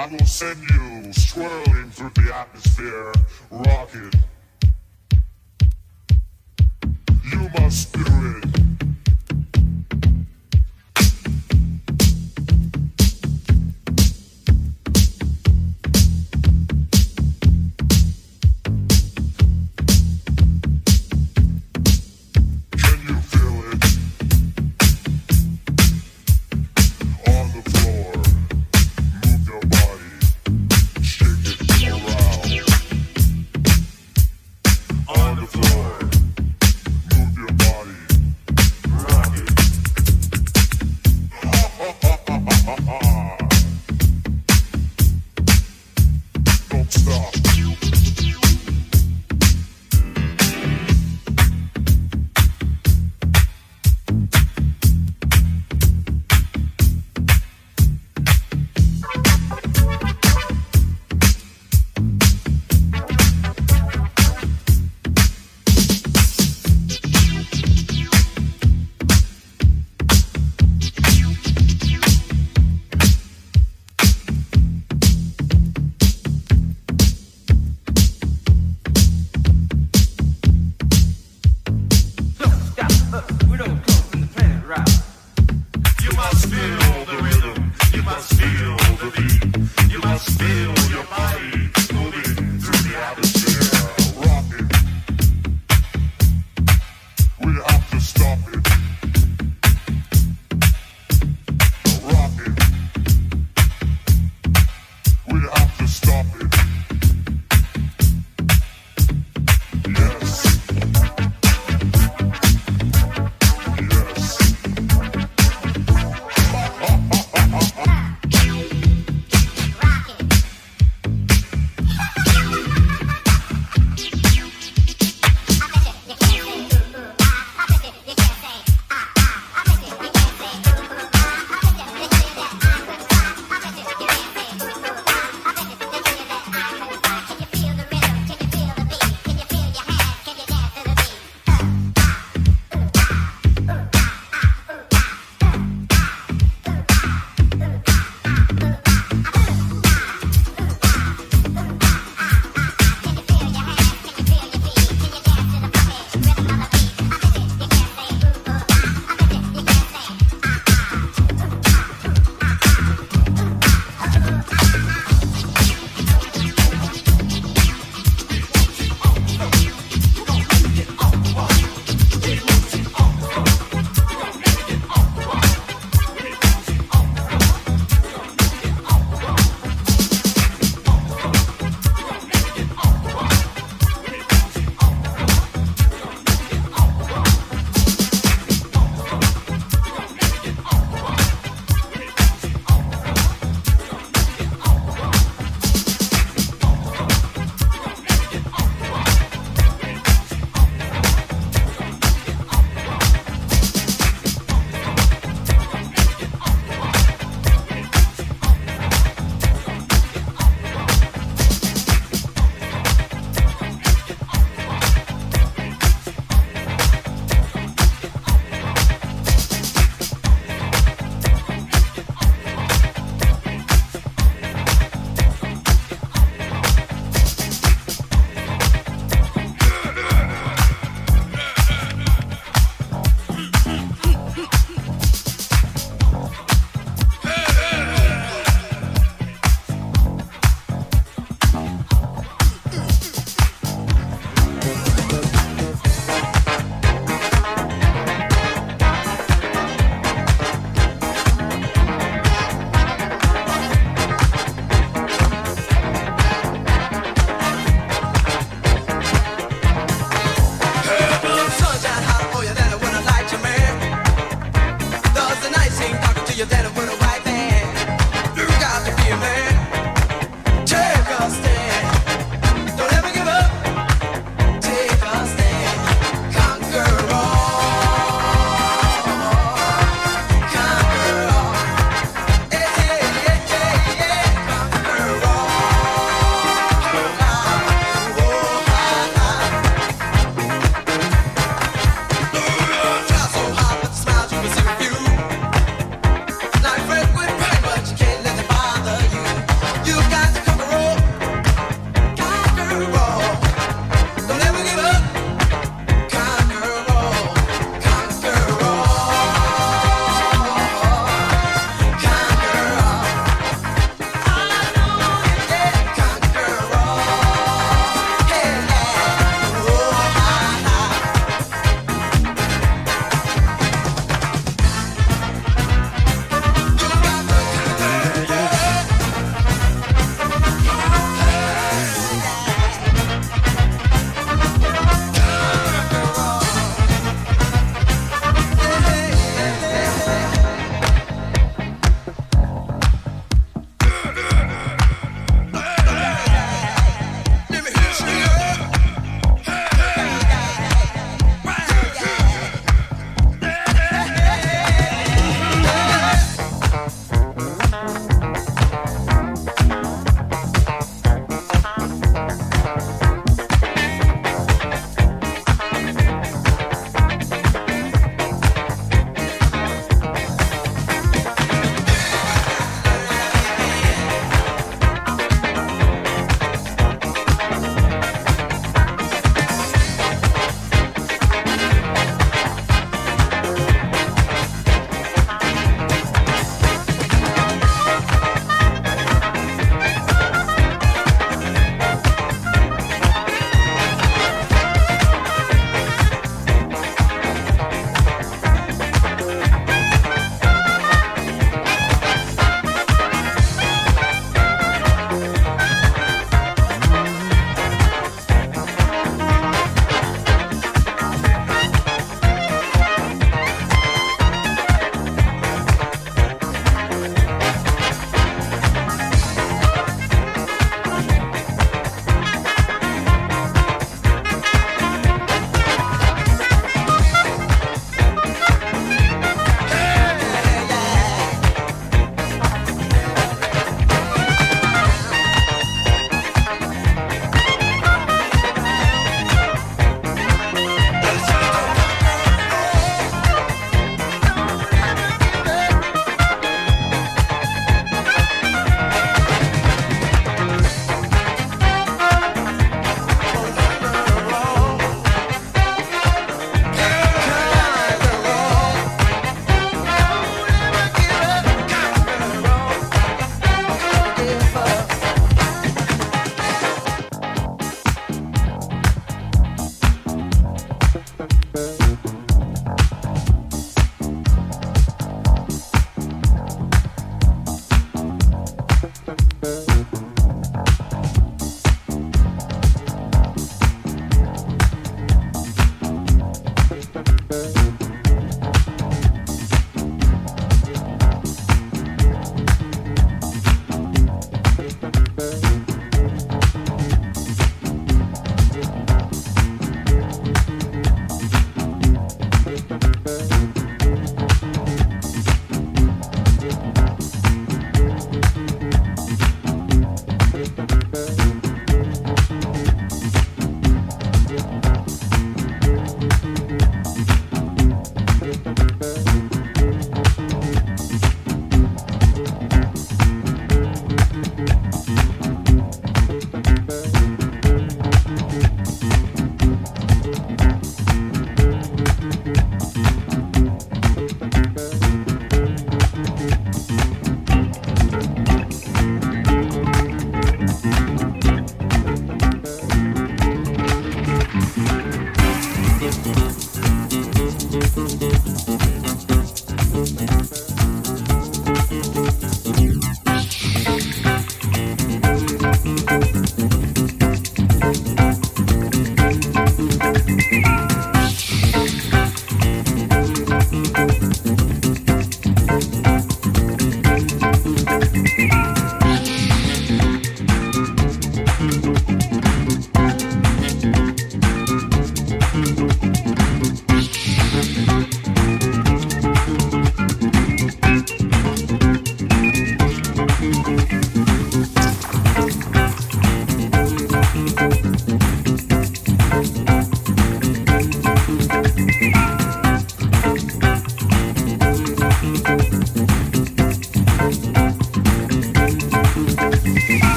I will send you swirling through the atmosphere, rocket. You must do.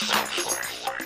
Your,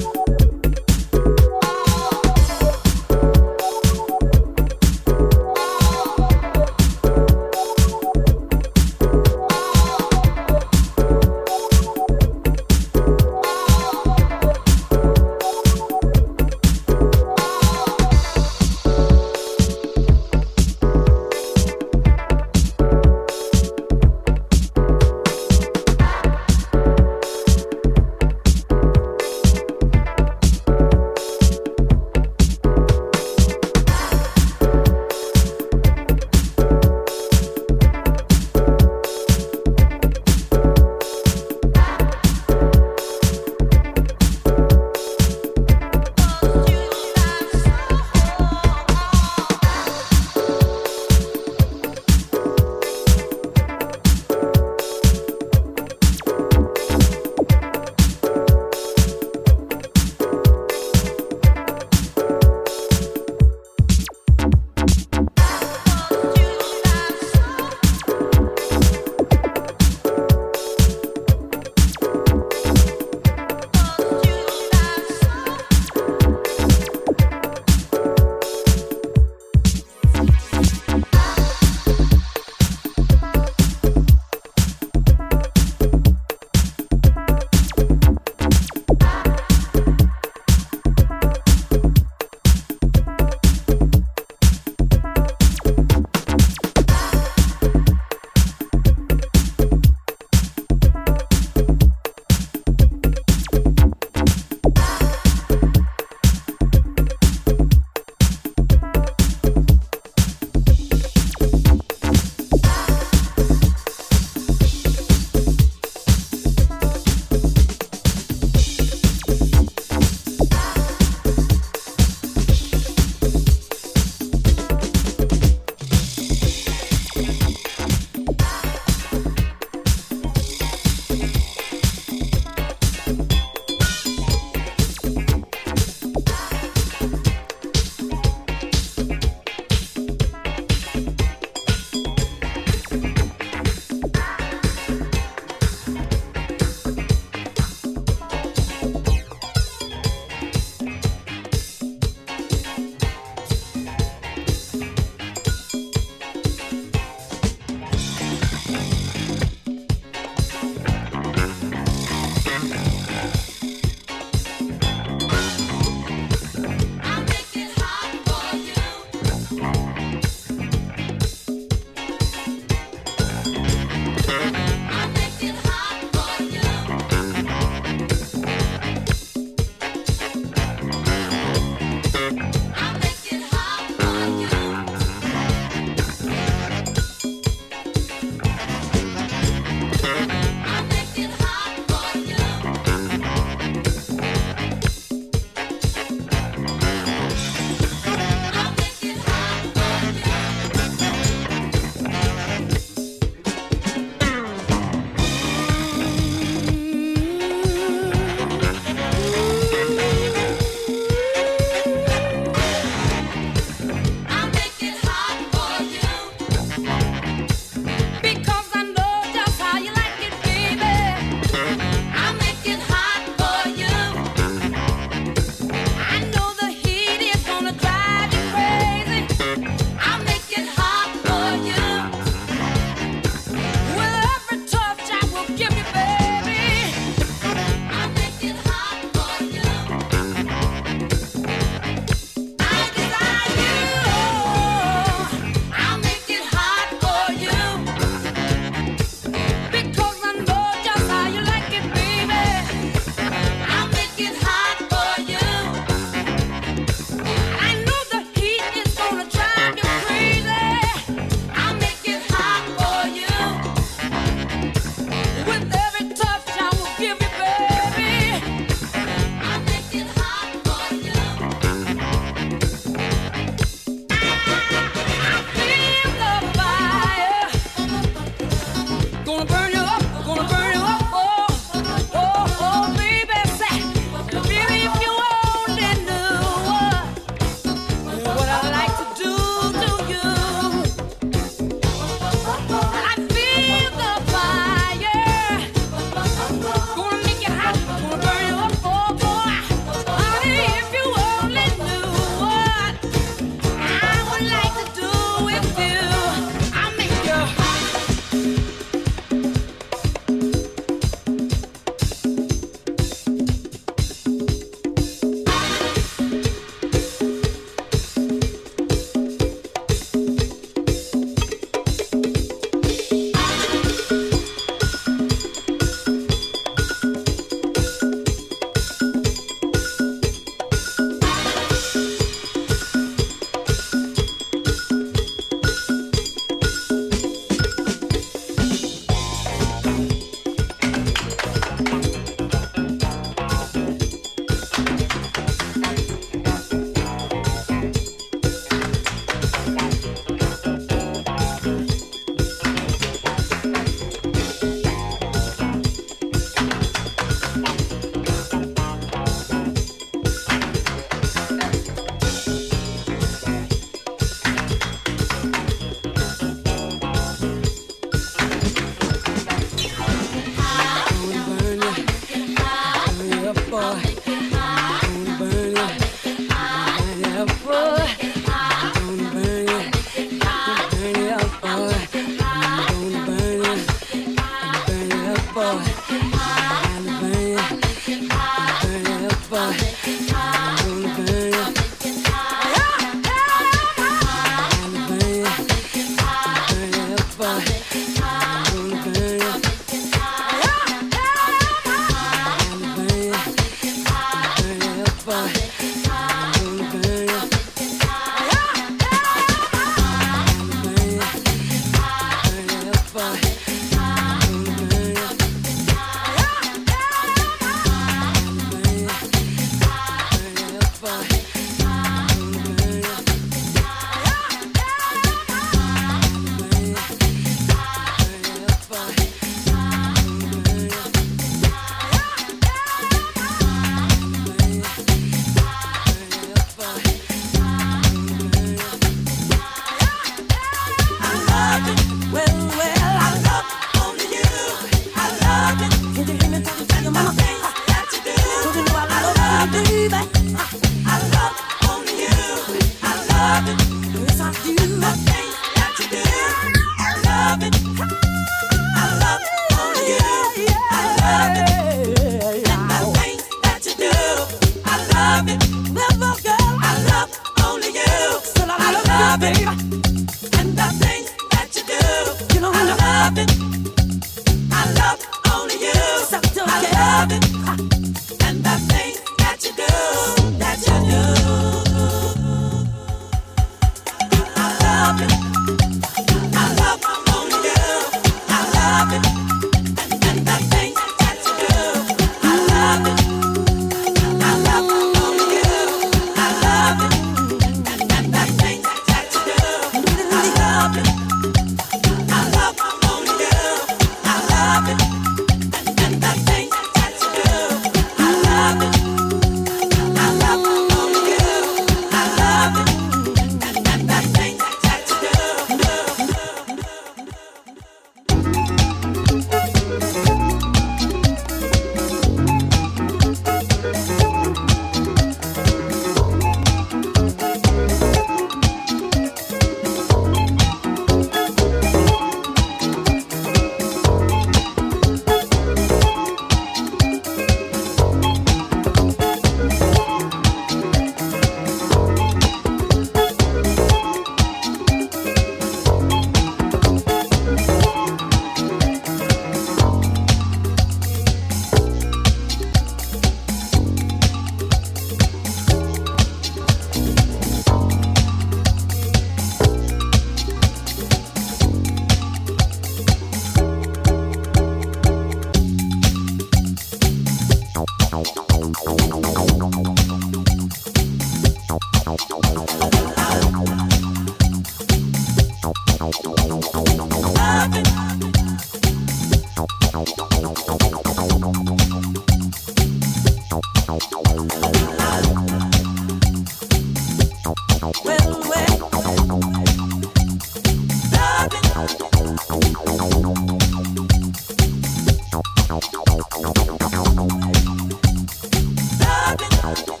Bye.